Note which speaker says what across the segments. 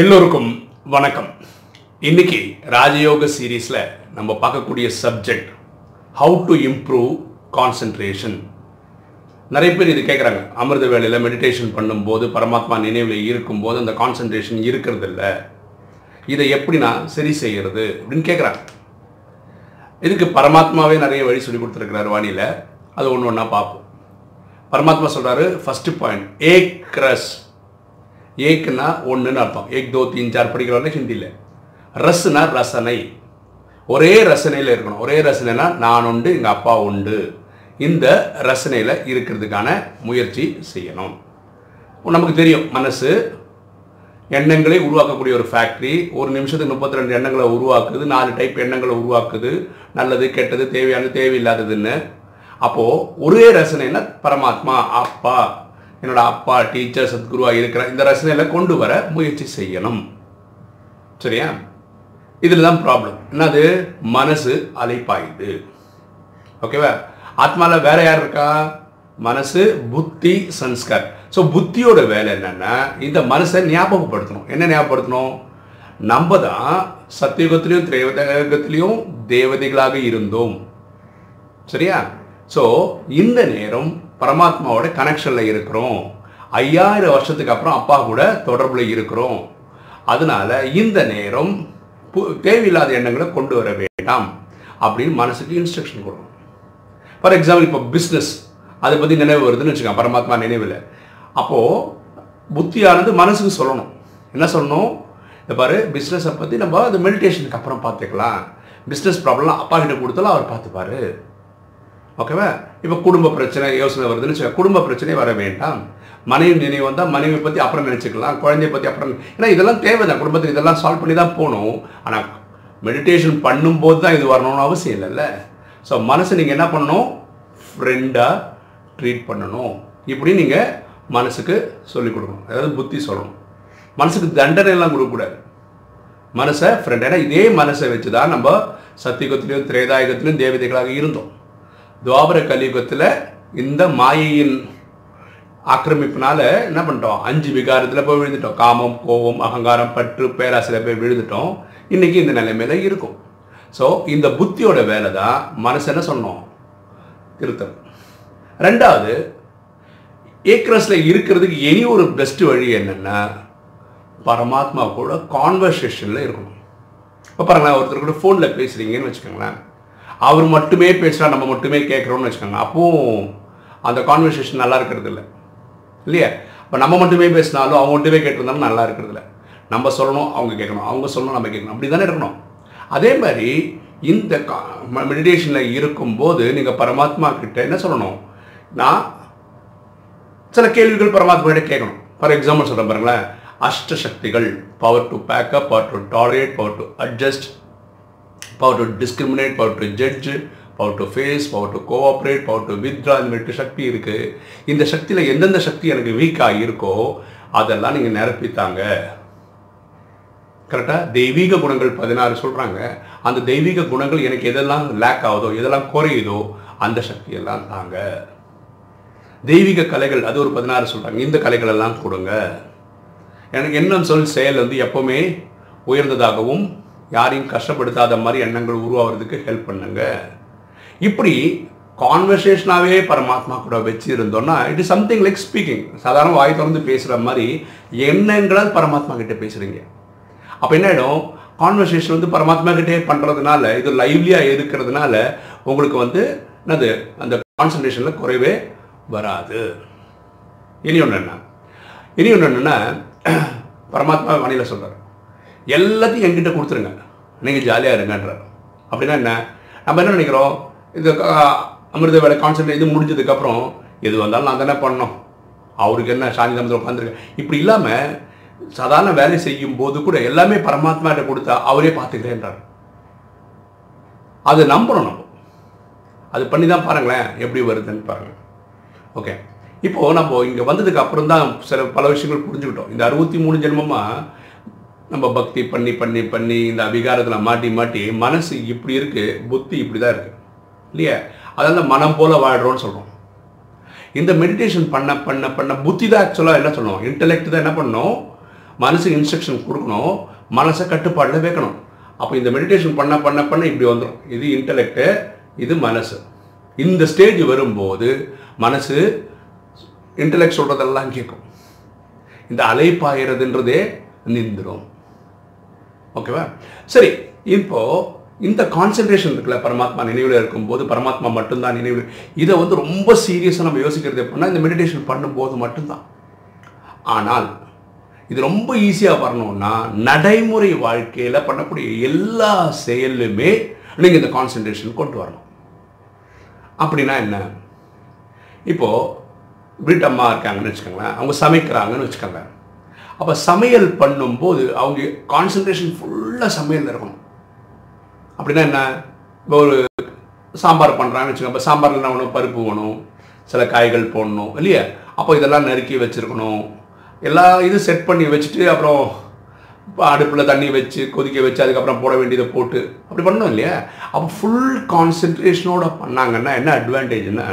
Speaker 1: எல்லோருக்கும் வணக்கம். இன்னைக்கு ராஜயோக சீரீஸில் நம்ம பார்க்கக்கூடிய subject how to improve concentration நிறைய பேர் இது கேட்குறாங்க அமிர்த வேலையில் மெடிடேஷன் பண்ணும்போது பரமாத்மா நினைவில் இருக்கும்போது அந்த கான்சன்ட்ரேஷன் இருக்கிறதில்ல. இதை எப்படி நான் சரி செய்கிறது அப்படின்னு கேட்குறாங்க இதுக்கு பரமாத்மாவே நிறைய வழி சொல்லி கொடுத்துருக்கிறார் வாணியில் அது ஒன்று ஒன்றா பார்ப்போம். பரமாத்மா சொல்கிறாரு ஃபஸ்ட்டு பாயிண்ட் ஏக் ரஸ் ஏக்குன்னா ஒன்றுன்னு அர்த்தம். ஏக் தோ தீன் சார் படிக்கிறவங்க ஹிந்தியில். ரஸ்னா ரசனை. ஒரே ரசனையில் இருக்கணும். ஒரே ரசனைனா நான் உண்டு எங்கள் அப்பா உண்டு. இந்த ரசனையில் இருக்கிறதுக்கான முயற்சி செய்யணும். நமக்கு தெரியும். மனசு எண்ணங்களை உருவாக்கக்கூடிய ஒரு ஃபேக்ட்ரி ஒரு நிமிஷத்துக்கு முப்பத்தி ரெண்டு எண்ணங்களை உருவாக்குது நாலு டைப் எண்ணங்களை உருவாக்குது. நல்லது கெட்டது தேவையானது தேவையில்லாததுன்னு. அப்போது ஒரே ரசனைனா பரமாத்மா அப்பா. என்னோட அப்பா டீச்சர் சத்குருவாக இருக்கிற இந்த ரசனையில் கொண்டு வர முயற்சி செய்யணும். சரியா? இதில் தான் ப்ராப்ளம் என்னது? மனசு அலைப்பாயுது. ஓகேவா? ஆத்மாவில் வேற யார் இருக்கா? மனசு புத்தி சன்ஸ்கார் ஸோ புத்தியோட வேலை என்னென்னா இந்த மனசை ஞாபகப்படுத்தணும். என்ன ஞாபகப்படுத்தணும்? நம்ம தான் சத்தியுகத்திலையும் திரேவதகத்திலையும் தேவதைகளாக இருந்தோம். சரியா? ஸோ இந்த நேரம் பரமாத்மாவோட கனெக்ஷனில் இருக்கிறோம். ஐயாயிரம் வருஷத்துக்கு அப்புறம் அப்பா கூட தொடர்பில் இருக்கிறோம். அதனால இந்த நேரம் பு- தேவையில்லாத எண்ணங்களை கொண்டு வர வேண்டாம் அப்படின்னு மனசுக்கு இன்ஸ்ட்ரக்ஷன் கொடுக்கும் ஃபார் எக்ஸாம்பிள் இப்போ பிஸ்னஸ் அதை பற்றி நினைவு வருதுன்னு வச்சுக்கோங்க பரமாத்மா நினைவில். அப்போது புத்தியானது மனசுக்கு சொல்லணும். என்ன சொல்லணும்? இந்த பாரு பிஸ்னஸை பற்றி நம்ம அது மெடிடேஷனுக்கு அப்புறம் பார்த்துக்கலாம். பிஸ்னஸ் ப்ராப்ளம்லாம் அப்பா கிட்ட கொடுத்தாலும் அவர் பார்த்துப்பாரு. ஓகேவா? இப்போ குடும்ப பிரச்சனை யோசனை வருதுன்னு வச்சுக்கோங்க குடும்ப பிரச்சனை வர வேண்டாம். மனைவி நினைவு வந்தால் மனைவி பற்றி அப்புறம் நினச்சிக்கலாம் குழந்தைய பற்றி அப்புறம் ஏன்னா இதெல்லாம் தேவைதான் குடும்பத்துக்கு இதெல்லாம் சால்வ் பண்ணி தான் போகணும். ஆனால் மெடிடேஷன் பண்ணும்போது தான் இது வரணும்னு அவசியம் இல்லைல்ல ஸோ மனசை நீங்கள் என்ன பண்ணணும்? ஃப்ரெண்டாக ட்ரீட் பண்ணணும். இப்படி நீங்கள் மனசுக்கு சொல்லிக் கொடுக்கணும். அதாவது புத்தி சொல்லணும். மனசுக்கு தண்டனை எல்லாம் கொடுக்கக்கூடாது மனசை ஃப்ரெண்ட் ஏன்னா இதே மனசை வச்சு தான் நம்ம சத்தியகத்திலையும் திரேதாயகத்திலையும் தேவதைகளாக இருந்தோம். துவாபர கலியுகத்தில் இந்த மாயையின் ஆக்கிரமிப்பினால என்ன பண்ணிட்டோம்? அஞ்சு விகாரத்தில் போய் விழுந்துட்டோம். காமம் கோபம் அகங்காரம் பற்று பேராசிரியர் போய் விழுந்துட்டோம். இன்றைக்கி இந்த நிலைமையில இருக்கும். ஸோ இந்த புத்தியோட வேலை தான் மனசு என்ன சொன்னோம்? திருத்தம். ரெண்டாவது ஏக்ரஸில் இருக்கிறதுக்கு இனி ஒரு பெஸ்ட் வழி என்னென்னா பரமாத்மா கூட கான்வர்சேஷனில் இருக்கணும். இப்போ பாருங்களேன் ஒருத்தர் கூட ஃபோனில் பேசுகிறீங்கன்னு வச்சுக்கோங்களேன். அவர் மட்டுமே பேசுகிறா நம்ம மட்டுமே கேட்குறோம்னு வச்சுக்கோங்க. அப்போவும் அந்த கான்வர்சேஷன் நல்லா இருக்கிறது இல்லை இல்லையா? இப்போ நம்ம மட்டுமே பேசினாலும் அவங்க மட்டுமே கேட்டிருந்தாலும் நல்லா இருக்கிறது இல்லை நம்ம சொல்லணும் அவங்க கேட்கணும். அவங்க சொல்லணும் நம்ம கேட்கணும். அப்படி தானே இருக்கணும்? அதே மாதிரி இந்த மெடிடேஷனில் இருக்கும்போது நீங்கள் பரமாத்மா கிட்ட என்ன சொல்லணும்? நான் சில கேள்விகள் பரமாத்மா கிட்ட கேட்கணும். ஃபார் எக்ஸாம்பிள் சொல்கிறேன் பாருங்களேன். அஷ்ட சக்திகள் power to pack up power to tolerate power to adjust power to discriminate power to judge power to face power to cooperate power to withdraw இந்த மாதிரி சக்தி இருக்குது இந்த சக்தியில் எந்தெந்த சக்தி எனக்கு வீக்காக இருக்கோ அதெல்லாம் நீங்கள் நிரப்பித்தாங்க. கரெக்டாக தெய்வீக குணங்கள் பதினாறு சொல்கிறாங்க அந்த தெய்வீக குணங்கள் எனக்கு எதெல்லாம் லேக் ஆகுதோ எதெல்லாம் குறையுதோ அந்த சக்தியெல்லாம் தாங்க. தெய்வீக கலைகள் அது ஒரு பதினாறு சொல்கிறாங்க இந்த கலைகள் எல்லாம் கொடுங்க. எனக்கு என்ன சொல் செயல் வந்து எப்போவுமே உயர்ந்ததாகவும் யாரையும் கஷ்டப்படுத்தாத மாதிரி எண்ணங்கள் உருவாகிறதுக்கு ஹெல்ப் பண்ணுங்க. இப்படி கான்வர்சேஷனாகவே பரமாத்மா கூட வச்சு இருந்தோம்னா it is something like speaking சாதாரண வாய் திறந்து பேசுகிற மாதிரி எண்ணங்களால் பரமாத்மா கிட்டே பேசுகிறீங்க அப்போ என்ன ஆகிடும் கான்வர்சேஷன் வந்து பரமாத்மா கிட்டே பண்ணுறதுனால இது லைவ்லியாக இருக்கிறதுனால உங்களுக்கு வந்து என்னது? அந்த கான்சன்ட்ரேஷனில் குறைவே வராது. இனி ஒன்று என்ன? இனி ஒன்று என்னென்னா பரமாத்மா வணியில் சொல்கிறார் எல்லாத்தையும் என்கிட்ட கொடுத்துருங்க. நீங்கள் ஜாலியாக இருங்கன்றார் அப்படின்னா என்ன? நம்ம என்ன நினைக்கிறோம்? இந்த அமிர்த வேலை கான்சென்ட் இது முடிஞ்சதுக்கப்புறம் எது வந்தாலும் நான் தானே பண்ணோம் அவருக்கு என்ன சாந்தி தமத்தில் உட்காந்துருக்கேன் இப்படி இல்லாமல் சாதாரண வேலை செய்யும் போது கூட எல்லாமே பரமாத்மாட்ட கொடுத்தா அவரே பார்த்துக்கிறேன்றார். அது நம்பணும் நம்ம. அது பண்ணி தான் பாருங்களேன் எப்படி வருதுன்னு பாருங்கள் ஓகே இப்போது நம்ம இங்கே வந்ததுக்கு அப்புறம் தான் சில பல விஷயங்கள் புரிஞ்சுக்கிட்டோம். இந்த அறுபத்தி மூணு ஜென்மமாக நம்ம பக்தி பண்ணி பண்ணி பண்ணி இந்த அபிகாரத்தில் மாட்டி மாட்டி மனசு இப்படி இருக்குது புத்தி இப்படி தான் இருக்குது இல்லையா? அதெல்லாம் மனம் போல் வாழ்கிறோன்னு சொல்கிறோம் இந்த மெடிடேஷன் பண்ண பண்ண பண்ண புத்தி தான் ஆக்சுவலாக என்ன சொல்லணும் இன்டெலெக்ட் தான் என்ன பண்ணணும்? மனசுக்கு இன்ஸ்ட்ரக்ஷன் கொடுக்கணும். மனசை கட்டுப்பாடில் வைக்கணும். அப்போ இந்த மெடிடேஷன் பண்ண பண்ண பண்ண இப்படி வந்துடும் இது இன்டலெக்டு இது மனசு. இந்த ஸ்டேஜ் வரும்போது மனசு இன்டலெக்ட் சொல்கிறதெல்லாம் கேட்கும். இந்த அலைப்பாயிறதுன்றதே நின்றுடும் ஓகேவா? சரி இப்போ இந்த கான்சென்ட்ரேஷன் இருக்குல்ல பரமாத்மா நினைவில் இருக்கும்போது பரமாத்மா மட்டும்தான் நினைவில். இதை வந்து ரொம்ப சீரியஸாக நம்ம யோசிக்கிறது எப்படின்னா இந்த மெடிடேஷன் பண்ணும்போது மட்டும்தான். ஆனால் இது ரொம்ப ஈஸியாக வரணும்னா நடைமுறை வாழ்க்கையில் பண்ணக்கூடிய எல்லா செயலுமே நீங்கள் இந்த கான்சென்ட்ரேஷன் கொண்டு வரணும். அப்படின்னா என்ன? இப்போது வீட்டம்மா இருக்காங்கன்னு வச்சுக்கோங்களேன் அவங்க சமைக்கிறாங்கன்னு வச்சுக்கோங்க. அப்போ சமையல் பண்ணும்போது அவங்க கான்சன்ட்ரேஷன் ஃபுல்லாக சமையலில் இருக்கணும். அப்படின்னா என்ன? இப்போ ஒரு சாம்பார் பண்ணுறாங்கன்னு வச்சுக்கோங்க. இப்போ சாம்பாரில் என்ன வேணும்? பருப்பு வேணும். சில காய்கள் போடணும் இல்லையா? அப்போ இதெல்லாம் நறுக்கி வச்சுருக்கணும். எல்லா இதுவும் செட் பண்ணி வச்சுட்டு அப்புறம் அடுப்பில் தண்ணி வச்சு கொதிக்க வச்சு அதுக்கப்புறம் போட வேண்டியதை போட்டு அப்படி பண்ணணும் இல்லையா? அப்போ ஃபுல் கான்சென்ட்ரேஷனோட பண்ணாங்கன்னா என்ன அட்வான்டேஜ்னா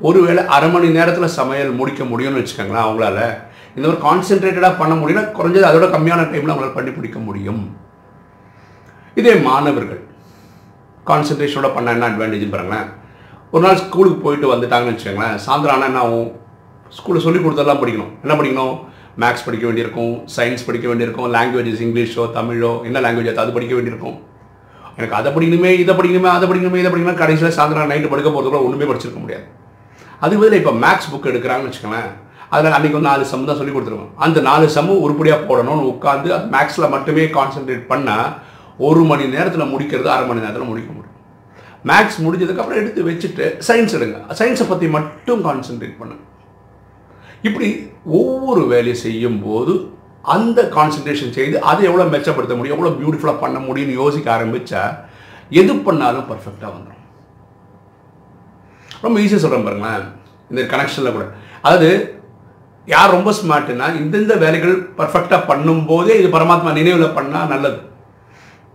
Speaker 1: ஒருவேளை அரை மணி நேரத்தில் சமையல் முடிக்க முடியும்னு வச்சுக்கோங்களேன் அவங்களால. இந்த மாதிரி கான்சென்ட்ரேட்டடாக பண்ண முடியும்னா குறைஞ்சது அதோட கம்மியான டைமில் அவங்களால் பண்ணி பிடிக்க முடியும். இதே மாணவர்கள் கான்சென்ட்ரேஷனோட பண்ண என்ன அட்வான்டேஜ்னு பாருங்களேன். ஒரு நாள் ஸ்கூலுக்கு போயிட்டு வந்துட்டாங்கன்னு வச்சுக்கோங்களேன் சாயந்தரம் ஆனால் என்ன ஆகும்? ஸ்கூலில் சொல்லி கொடுத்ததெல்லாம் படிக்கணும். என்ன படிக்கணும்? மேக்ஸ் படிக்க வேண்டியிருக்கும் சயின்ஸ் படிக்க வேண்டியிருக்கும் லாங்குவேஜஸ் இங்கிலீஷோ தமிழோ என்ன லாங்குவேஜ் அது படிக்க வேண்டியிருக்கும். எனக்கு அதை படிக்கணுமே இதை படிக்கணுமே அதை படிக்கணுமே இதை படிக்கணுமே கடைசியில் சாயந்தரம் நைட்டு படுக்க போகிறதுக்குள்ள ஒன்றுமே படிச்சிருக்க முடியாது. அதுக்கு பதில் இப்போ மேக்ஸ் புக் எடுக்கிறாங்கன்னு வச்சுக்கோங்களேன் அதனால் அன்றைக்கி வந்து நாலு சம் தான் சொல்லி கொடுத்துருவோம். அந்த நாலு சம்மு உருப்படியாக போடணும்னு உட்காந்து அது மேக்ஸில் மட்டுமே கான்சென்ட்ரேட் பண்ணால் ஒரு மணி நேரத்தில் முடிக்கிறது அரை மணி நேரத்தில் முடிக்க முடியும். மேக்ஸ் முடிஞ்சதுக்கப்புறம் எடுத்து வச்சுட்டு சயின்ஸ் எடுங்க. சயின்ஸை பற்றி மட்டும் கான்சென்ட்ரேட் பண்ணுங்க. இப்படி ஒவ்வொரு வேலையை செய்யும் போது அந்த கான்சன்ட்ரேஷன் செய்து அதை எவ்வளோ மெச்சப்படுத்த முடியும் எவ்வளோ பியூட்டிஃபுல்லாக பண்ண முடியும்னு யோசிக்க ஆரம்பித்தா எது பண்ணாலும் பர்ஃபெக்டாக வந்துடும் ரொம்ப ஈஸியாக சொல்கிறேன் பாருங்களேன். இந்த கனெக்ஷனில் கூட. அதாவது யார் ரொம்ப ஸ்மார்ட்டுன்னா இந்தந்த வேலைகள் பர்ஃபெக்டாக பண்ணும்போதே இது பரமாத்மா நினைவில் பண்ணால் நல்லது.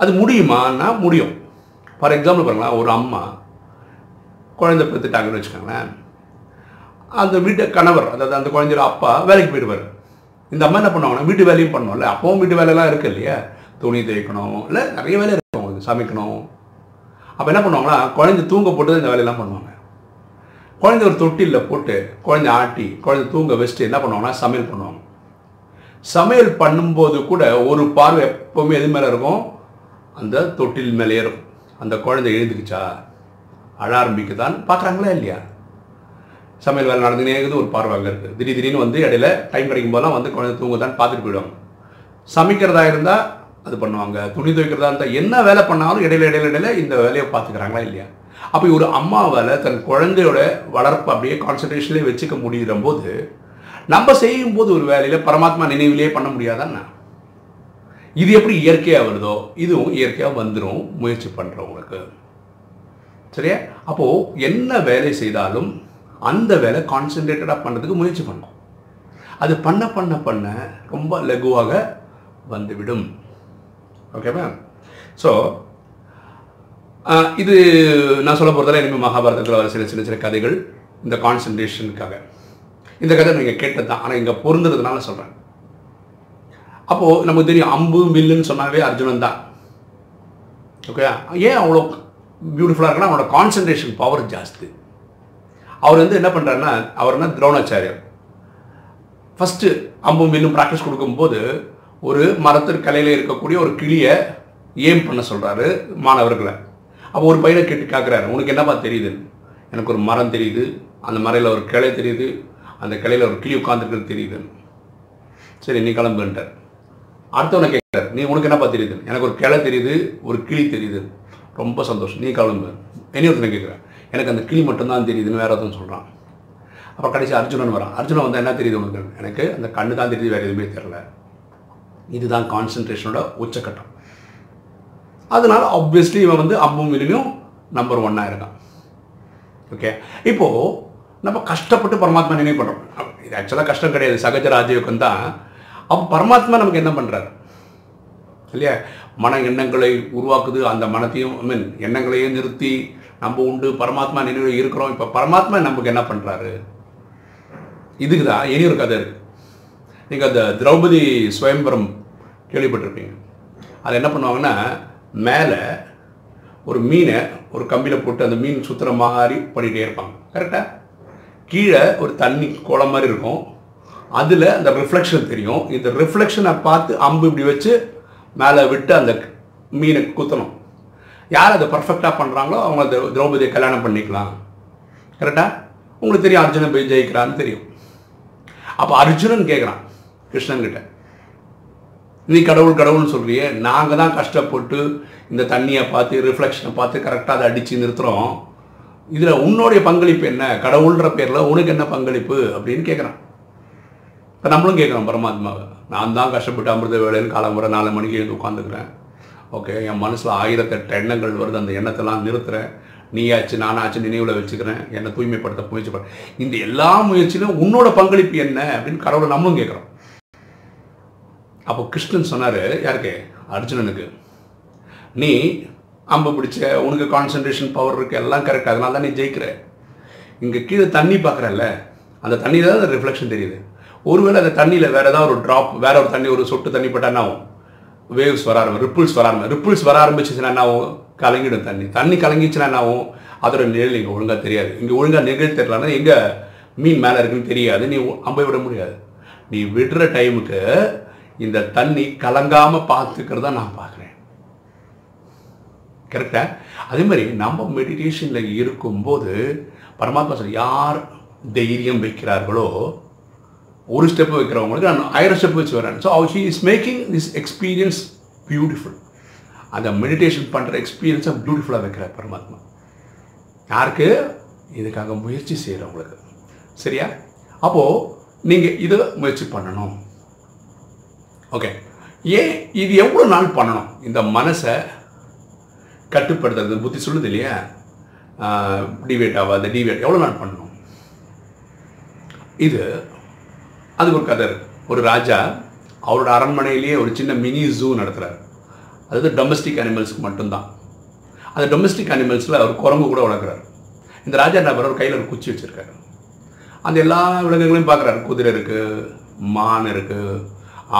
Speaker 1: அது முடியுமான்னா முடியும். ஃபார் எக்ஸாம்பிள் பாருங்களேன் ஒரு அம்மா குழந்தை பெற்றுட்டாங்கன்னு வச்சுக்கோங்களேன். அந்த வீட்டு கணவர் அதாவது அந்த குழந்தையோட அப்பா வேலைக்கு போயிடுவார். இந்த அம்மா என்ன பண்ணுவாங்கன்னா வீட்டு வேலையும் பண்ணுவோம்ல அப்பவும் வீட்டு வேலையெல்லாம் இருக்குது இல்லையா? துணி தேய்க்கணும் இல்லை நிறைய வேலை இருக்கும் சமைக்கணும். அப்போ என்ன பண்ணுவாங்கன்னா குழந்தை தூங்க போட்டு இந்த வேலையெல்லாம் பண்ணுவாங்க. குழந்தை ஒரு தொட்டிலில் போட்டு குழந்தை ஆட்டி குழந்தை தூங்க வச்சுட்டு என்ன பண்ணுவாங்கன்னா சமையல் பண்ணுவாங்க. சமையல் பண்ணும்போது கூட ஒரு பார்வை எப்போவுமே எது மேலே இருக்கும்? அந்த தொட்டில் மேலே இருக்கும். அந்த குழந்தை எழுந்துக்குச்சா? அழ ஆரம்பிக்குதான்னு பார்க்குறாங்களா இல்லையா? சமையல் வேலை நடந்துனே இருக்குது ஒரு பார்வை அங்கே இருக்குது திடீர் திடீர்னு வந்து இடையில டைம் கிடைக்கும் போதெல்லாம் வந்து குழந்தை தூங்குதான்னு பார்த்துட்டு போயிடுவாங்க. சமைக்கிறதா இருந்தால் அது பண்ணுவாங்க. துணி துவைக்கிறதா இருந்தால் என்ன வேலை பண்ணாலும் இடையில இடையில இடையில இந்த வேலையை பார்த்துக்கிறாங்களா இல்லையா? அப்போ ஒரு அம்மாவால் தன் குழந்தையோட வளர்ப்பு அப்படியே கான்சன்ட்ரேஷன்லேயே வச்சுக்க முடிகிற போது நம்ம செய்யும் போது ஒரு வேலையில் பரமாத்மா நினைவிலேயே பண்ண முடியாதாண்ணா இது எப்படி இயற்கையாக வருதோ இதுவும் இயற்கையாக வந்துடும் முயற்சி பண்ணுறவங்களுக்கு சரியா? அப்போது என்ன வேலை செய்தாலும் அந்த வேலை கான்சென்ட்ரேட்டடாக பண்ணுறதுக்கு முயற்சி பண்ணும். அது பண்ண பண்ண பண்ண ரொம்ப லகுவாக வந்துவிடும். ஓகேவா ஸோ இது நான் சொல்ல போகிறதால இனிமேல் மகாபாரதத்தில் வர சில சின்ன சின்ன கதைகள் இந்த கான்சன்ட்ரேஷனுக்காக இந்த கதை நீங்கள் கேட்டது தான் ஆனால் இங்கே பொருந்துறதுனால சொல்கிறேன் அப்போது நமக்கு தெரியும் அம்பு மில்லுன்னு சொன்னாவே அர்ஜுனன் தான். ஓகே ஏன் அவ்வளோ பியூட்டிஃபுல்லாக இருக்குன்னா அவனோட கான்சன்ட்ரேஷன் பவர் ஜாஸ்தி. அவர் வந்து என்ன பண்ணுறாருன்னா அவர் என்ன துரோணாச்சாரியர். ஃபஸ்ட்டு அம்பும் வில்லும் ப்ராக்டிஸ் கொடுக்கும்போது ஒரு மரத்திற்கு கலையில் இருக்கக்கூடிய ஒரு கிளியை ஏம் பண்ண சொல்கிறாரு மாணவர்களை. அப்போ ஒரு பையனை கேட்டு கேட்குறாரு உனக்கு என்னப்பா தெரியுது? எனக்கு ஒரு மரம் தெரியுது. அந்த மரையில் ஒரு கிளை தெரியுது. அந்த கிளையில் ஒரு கிளி உட்காந்துருக்குன்னு தெரியுது. சரி நீ கிளம்புன்ட்டார். அடுத்தவனை கேட்குறாரு நீ உனக்கு என்னப்பா தெரியுது? எனக்கு ஒரு கிளை தெரியுது ஒரு கிளி தெரியுது. ரொம்ப சந்தோஷம். நீ கிளம்பு. இனி ஒருத்தனை கேட்குறேன் எனக்கு அந்த கிளி மட்டும்தான் தெரியுதுன்னு வேற ஒருத்தன் சொல்கிறான் அப்புறம் கடைசி அர்ஜுனன் வரான். அர்ஜுனன் வந்து என்ன தெரியுது உனக்கு? எனக்கு அந்த கண்ணு தான் தெரியுது வேறு எதுவுமே தெரில இதுதான் கான்சன்ட்ரேஷனோட உச்சக்கட்டம். அதனால் ஆப்வியஸ்லி இவன் வந்து அம்பும் வில்லையும் நம்பர் ஒன்னாக இருக்கான். ஓகே இப்போது நம்ம கஷ்டப்பட்டு பரமாத்மா நினைவு பண்ணுறோம் இது ஆக்சுவலாக கஷ்டம் கிடையாது. சகஜ ராஜயோகம் தான். அப்போ பரமாத்மா நமக்கு என்ன பண்ணுறாரு இல்லையா? மன எண்ணங்களை உருவாக்குது. அந்த மனத்தையும் ஐ மீன் எண்ணங்களையும் நிறுத்தி நம்ம உண்டு. பரமாத்மா நினைவு இருக்கிறோம். இப்போ பரமாத்மா நமக்கு என்ன பண்ணுறாரு இதுக்கு தான் இனி ஒரு கதை இருக்குது நீங்கள் அந்த திரௌபதி சுயம்பரம் கேள்விப்பட்டிருப்பீங்க. அது என்ன பண்ணுவாங்கன்னா மேலே ஒரு மீனை ஒரு கம்பியில் போட்டு அந்த மீன் சுற்றுற மாதிரி பண்ணிகிட்டே இருப்பாங்க. கரெக்டாக கீழே ஒரு தண்ணி குளம் மாதிரி இருக்கும். அதில் அந்த ரிஃப்ளெக்ஷன் தெரியும். இந்த ரிஃப்ளெக்ஷனை பார்த்து அம்பு இப்படி வச்சு மேலே விட்டு அந்த மீனை குத்தணும். யார் அதை பர்ஃபெக்டாக பண்ணுறாங்களோ அவங்க அந்த திரௌபதியை கல்யாணம் பண்ணிக்கலாம். கரெக்டாக உங்களுக்கு தெரியும் அர்ஜுனன் போய் ஜெயிக்கிறான்னு தெரியும். அப்போ அர்ஜுனன் கேட்குறான் கிருஷ்ணன்கிட்ட. நீ கடவுள் கடவுள்னு சொல்கிறியே நாங்கள் தான் கஷ்டப்பட்டு இந்த தண்ணியை பார்த்து ரிஃப்ளெக்ஷனை பார்த்து கரெக்டாக அதை அடித்து நிறுத்துகிறோம் இதில் உன்னுடைய பங்களிப்பு என்ன? கடவுள்ன்ற பேரில் உனக்கு என்ன பங்களிப்பு? அப்படின்னு கேட்குறான் இப்போ நம்மளும் கேட்குறோம் பரமாத்மாவை. நான் தான் கஷ்டப்பட்டு அமிர்த வேலைன்னு காலம்புற நாலு மணிக்கு எழுந்து உட்காந்துக்கிறேன் ஓகே என் மனசில் ஆயிரத்தெட்டு எண்ணங்கள் வருது அந்த எண்ணத்தெல்லாம் நிறுத்துகிறேன் நீயாச்சு நானாச்சு நினைவில் வச்சுக்கிறேன். என்னை தூய்மைப்படுத்த முயற்சி பண்ண. இந்த எல்லா முயற்சியிலும் உன்னோட பங்களிப்பு என்ன? அப்படின்னு கடவுளை நம்மளும் கேட்குறோம் அப்போ கிருஷ்ணன் சொன்னார் யாருக்கு? அர்ஜுனனுக்கு. நீ அம்பு பிடிச்ச உனக்கு கான்சன்ட்ரேஷன் பவர் இருக்குது எல்லாம் கரெக்ட் அதனால தான் நீ ஜெயிக்கிற. இங்கே கீழே தண்ணி பார்க்குறல்ல அந்த தண்ணியில் தான் அந்த ரிஃப்ளெக்ஷன் தெரியுது. ஒருவேளை அந்த தண்ணியில் வேறு ஏதாவது ஒரு ட்ராப் வேற ஒரு தண்ணி ஒரு சொட்டு தண்ணி பட்டால் என்ன ஆகும்? வேவ்ஸ் வர ஆரம்பி ரிப்பிள்ஸ் வர ஆரம்பி ரிப்பிள்ஸ் வர ஆரம்பிச்சிச்சுன்னா என்ன ஆகும்? கலங்கிடும் தண்ணி. தண்ணி கலங்கிச்சுன்னா என்ன ஆகும்? அதோட நிழல் இங்கே ஒழுங்காக தெரியாது. இங்கே ஒழுங்காக நிகழ் தெரியலன்னா எங்கே மீன் மேலே இருக்குன்னு தெரியாது. நீ அம்பை விட முடியாது. நீ விடுற டைமுக்கு இந்த தண்ணி கலங்காமல் பார்த்துக்கிறத நான் பார்க்குறேன். கரெக்டா அதே மாதிரி நம்ம மெடிடேஷனில் இருக்கும்போது பரமாத்மா சார் யார் தைரியம் வைக்கிறார்களோ ஒரு ஸ்டெப் வைக்கிறவங்களுக்கு நான் ஆயிரம் ஸ்டெப் வச்சு வரேன். So she is making this experience beautiful அந்த மெடிடேஷன் பண்ணுற எக்ஸ்பீரியன்ஸை பியூட்டிஃபுல்லாக வைக்கிறார் பரமாத்மா. யாருக்கு? இதுக்காக முயற்சி செய்கிறவங்களுக்கு சரியா? அப்போது நீங்கள் இதை முயற்சி பண்ணணும். ஓகே ஏன் இது எவ்வளோ நாள் பண்ணணும்? இந்த மனசை கட்டுப்படுத்துறது புத்தி சொல்லுது இல்லையா? டிவேட் ஆகாது டிவேட் எவ்வளோ நாள் பண்ணணும்? இது அதுக்கு ஒரு கதை ஒரு ராஜா அவரோட அரண்மனையிலேயே ஒரு சின்ன மினி ஜூ நடத்துகிறார் அதாவது டொமஸ்டிக் அனிமல்ஸ்க்கு மட்டும்தான். அந்த டொமஸ்டிக் அனிமல்ஸில் அவர் குரங்கு கூட வளர்க்குறாரு. இந்த ராஜா என்ன ஒரு கையில் ஒரு குச்சி வச்சுருக்காரு. அந்த எல்லா விலங்குகளையும் பார்க்குறாரு. குதிரை இருக்குது மான் இருக்குது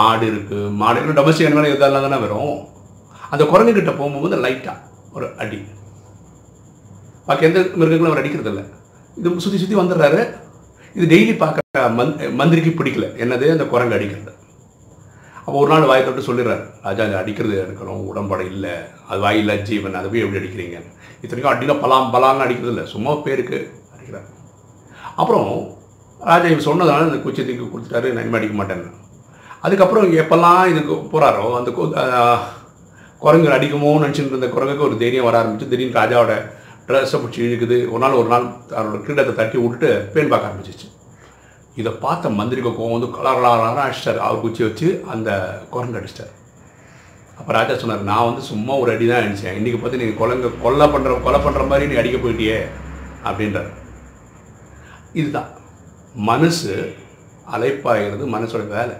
Speaker 1: ஆடு இருக்குது மாடு. டொமஸ்டிக் அனிமல் இதெல்லாம் தானே வரும். அந்த குரங்கு கிட்ட போகும்போது லைட்டாக ஒரு அடி. பாக்கி எந்த மிருகங்களும் அவர் அடிக்கிறதில்ல. இது சுற்றி சுற்றி வந்துடுறாரு. இது டெய்லி பார்க்குற மந் மந்திரிக்கு பிடிக்கல. என்னது? அந்த குரங்கு அடிக்கிறது. அப்போ ஒரு நாள் வாய் தொட்டு சொல்லிடுறாரு. ராஜா அது அடிக்கிறது எடுக்கணும் உடம்பட இல்லை. அது வாயில்ல ஜீவன். அதை போய் எப்படி அடிக்கிறீங்க இத்தனைக்கும் அடினா பலாம் பலான்னு அடிக்கிறது இல்லை சும்மா பேருக்கு அடிக்கிறார். அப்புறம் ராஜா இவன் சொன்னதால அந்த குச்சி தூக்கி கொடுத்துட்டாரு. நான் அடிக்க மாட்டேன்னு. அதுக்கப்புறம் எப்போல்லாம் இதுக்கு போகிறாரோ அந்த குரங்கு அடிக்குமோன்னு நினச்சிட்டு இருந்த குரங்குக்கு ஒரு தைரியம் வர ஆரம்பிச்சு திடீர்னு ராஜாவோட ட்ரெஸ்ஸை பிடிச்சி இழுக்குது. ஒரு நாள் ஒரு நாள் அவரோட கிரீடத்தை தட்டி விட்டுட்டு பேன் பார்க்க ஆரம்பிச்சிச்சு. இதை பார்த்த மந்திரிக்கு கோவம் வந்து கலர் அடிச்சிட்டார். அவர் குச்சி வச்சு அந்த குரங்கு அடிச்சிட்டார். அப்போ ராஜா சொன்னார் நான் வந்து சும்மா ஒரு அடி தான் அடித்தேன் இன்றைக்கி பார்த்து நீங்கள் குரங்கு கொலை பண்ணுற கொலை பண்ணுற மாதிரி நீ அடிக்க போயிட்டியே அப்படின்றார். இதுதான். மனசு அலைப்பாகிறது மனசோட வேலை.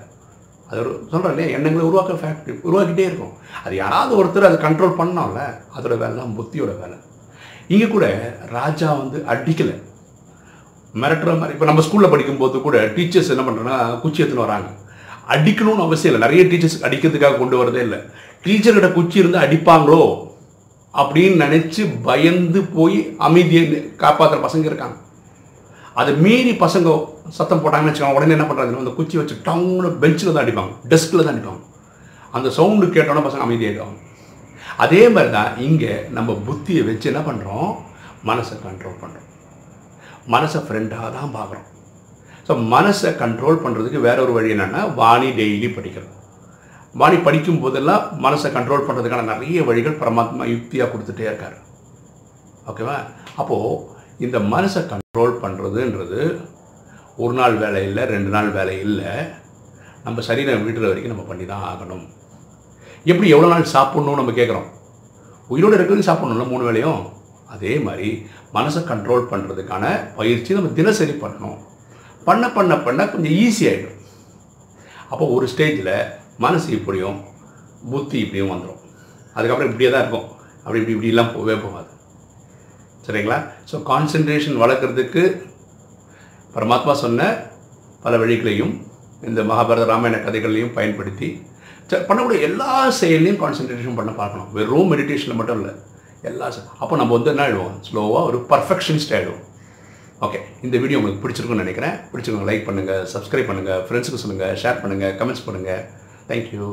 Speaker 1: அது ஒரு சொல்கிறேன் இல்லையா எண்ணங்களை உருவாக்க ஃபேக்ட்ரி உருவாக்கிட்டே இருக்கும். அது யாராவது ஒருத்தர் அதை கண்ட்ரோல் பண்ணோம்ல அதோட வேலை தான் புத்தியோட வேலை. இங்கே கூட ராஜா வந்து அடிக்கலை. மிரட்டுற மாதிரி இப்போ நம்ம ஸ்கூலில் படிக்கும்போது கூட டீச்சர்ஸ் என்ன பண்ணுறோன்னா குச்சி எடுத்துன்னு வராங்க. அடிக்கணும்னு அவசியம் இல்லை. நிறைய டீச்சர்ஸ் அடிக்கிறதுக்காக கொண்டு வரதே இல்லை. டீச்சர்கிட்ட குச்சி இருந்து அடிப்பாங்களோ அப்படின்னு நினச்சி பயந்து போய் அமைதியை காப்பாற்றுற பசங்க இருக்காங்க. அதை மீறி பசங்க சத்தம் போட்டாங்கன்னு வச்சுக்கோங்க உடனே என்ன பண்ணுறாங்க அந்த குச்சி வச்சு டவுனில் பெஞ்சில் தான் அடிப்பாங்க. டெஸ்கில் தான் அடிப்பாங்க. அந்த சவுண்டு கேட்டோன்னே பசங்க அமைதியாகிடுவாங்க அதே மாதிரி தான் இங்கே நம்ம புத்தியை வச்சு என்ன பண்ணுறோம் மனசை கண்ட்ரோல் பண்ணுறோம் மனசை ஃப்ரெண்டாக தான் பார்க்குறோம். ஸோ மனசை கண்ட்ரோல் பண்ணுறதுக்கு வேற ஒரு வழி என்னென்னா வாணி டெய்லி படிக்கிறது வாணி படிக்கும் போதெல்லாம் மனசை கண்ட்ரோல் பண்ணுறதுக்கான நிறைய வழிகள் பரமாத்மா யுக்தியாக கொடுத்துட்டே இருக்காரு. ஓகேவா அப்போது இந்த மனசை கண்ட்ரோல் பண்ணுறதுன்றது ஒரு நாள் வேலை இல்லை ரெண்டு நாள் வேலை இல்லை. நம்ம சரீரம் விடுற வரைக்கும் நம்ம பண்ணி தான் ஆகணும். எப்படி எவ்வளோ நாள் சாப்பிட்ணும் நம்ம கேட்குறோம்? உயிரோடு இருக்கிறது சாப்பிட்ணும்ல மூணு வேலையும் அதே மாதிரி மனசை கண்ட்ரோல் பண்ணுறதுக்கான பயிற்சி நம்ம தினசரி பண்ணணும். பண்ண பண்ண பண்ண கொஞ்சம் ஈஸி ஆகிடும் அப்போ ஒரு ஸ்டேஜில் மனசு இப்படியும் புத்தி இப்படியும் வந்துடும் அதுக்கப்புறம் இப்படியே தான் இருக்கும். அப்படி இப்படி இப்படிலாம் போகவே போகாது. சரிங்களா? ஸோ கான்சென்ட்ரேஷன் வளர்க்குறதுக்கு பரமாத்மா சொன்ன பல வழிகளையும் இந்த மகாபாரத ராமாயண கதைகளையும் பயன்படுத்தி ச- பண்ணக்கூடிய எல்லா செயல்லையும் கான்சன்ட்ரேஷன் பண்ண பார்க்கணும். வெறும் மெடிடேஷனில் மட்டும் இல்லை எல்லா அப்போ நம்ம வந்து என்ன ஆகிடுவோம் ஸ்லோவாக ஒரு பர்ஃபெக்ஷனிஸ்ட் ஆகிடுவோம் ஓகே இந்த வீடியோ உங்களுக்கு பிடிச்சிருக்குன்னு நினைக்கிறேன். பிடிச்சிருக்கோங்க லைக் பண்ணுங்கள் சப்ஸ்கிரைப் பண்ணுங்கள் ஃப்ரெண்ட்ஸுக்கு சொல்லுங்கள் ஷேர் பண்ணுங்கள் கமெண்ட்ஸ் பண்ணுங்கள் தேங்க்யூ